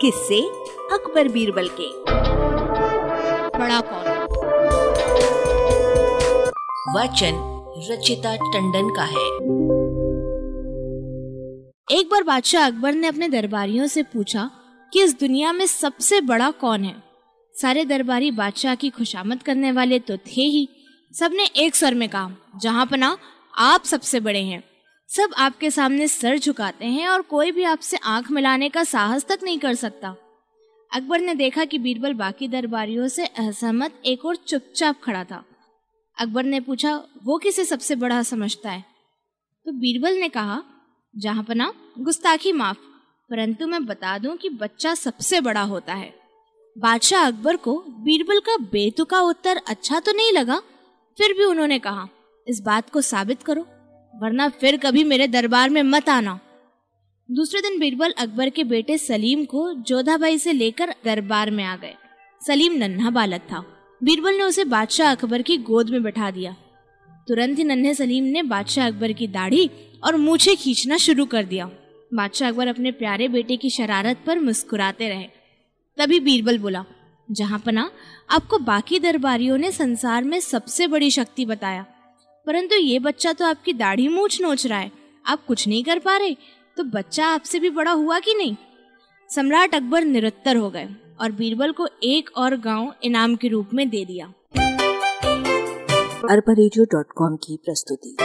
किससे अकबर बीरबल के। बड़ा कौन? वचन रचिता टंडन का है। एक बार बादशाह अकबर ने अपने दरबारियों से पूछा कि इस दुनिया में सबसे बड़ा कौन है? सारे दरबारी बादशाह की खुशामद करने वाले तो थे ही। सबने एक स्वर में कहा जहाँ पना आप सबसे बड़े हैं सब आपके सामने सर झुकाते हैं और कोई भी आपसे आँख मिलाने का साहस तक नहीं कर सकता। अकबर ने देखा कि बीरबल बाकी दरबारियों से असहमत एक और चुपचाप खड़ा था। अकबर ने पूछा, वो किसे सबसे बड़ा समझता है? तो बीरबल ने कहा, जहाँ पना गुस्ताखी माफ़, परंतु मैं बता दूँ कि बच्चा सबसे बड़ा होता है। बादशाह अकबर को बीरबल का बेतुका उत्तर अच्छा तो नहीं लगा? फिर भी उन्होंने कहा, इस बात को साबित करो वरना फिर कभी मेरे दरबार में मत आना। दूसरे दिन बीरबल अकबर के बेटे सलीम को जोधाबाई से लेकर दरबार में आ गए। सलीम नन्हा बालक था। बीरबल ने उसे बादशाह अकबर की गोद में बैठा दिया। तुरंत ही नन्हे सलीम ने बादशाह अकबर की दाढ़ी और मूछे खींचना शुरू कर दिया। बादशाह अकबर अपने प्यारे बेटे की शरारत पर मुस्कुराते रहे। तभी बीरबल बोला, जहाँ पना, आपको बाकी दरबारियों ने संसार में सबसे बड़ी शक्ति बताया। परंतु ये बच्चा तो आपकी दाढ़ी मूछ नोच रहा है। आप कुछ नहीं कर पा रहे तो बच्चा आपसे भी बड़ा हुआ कि नहीं? सम्राट अकबर निरत्तर हो गए और बीरबल को एक और गाँव इनाम के रूप में दे दिया। अरबा की प्रस्तुति।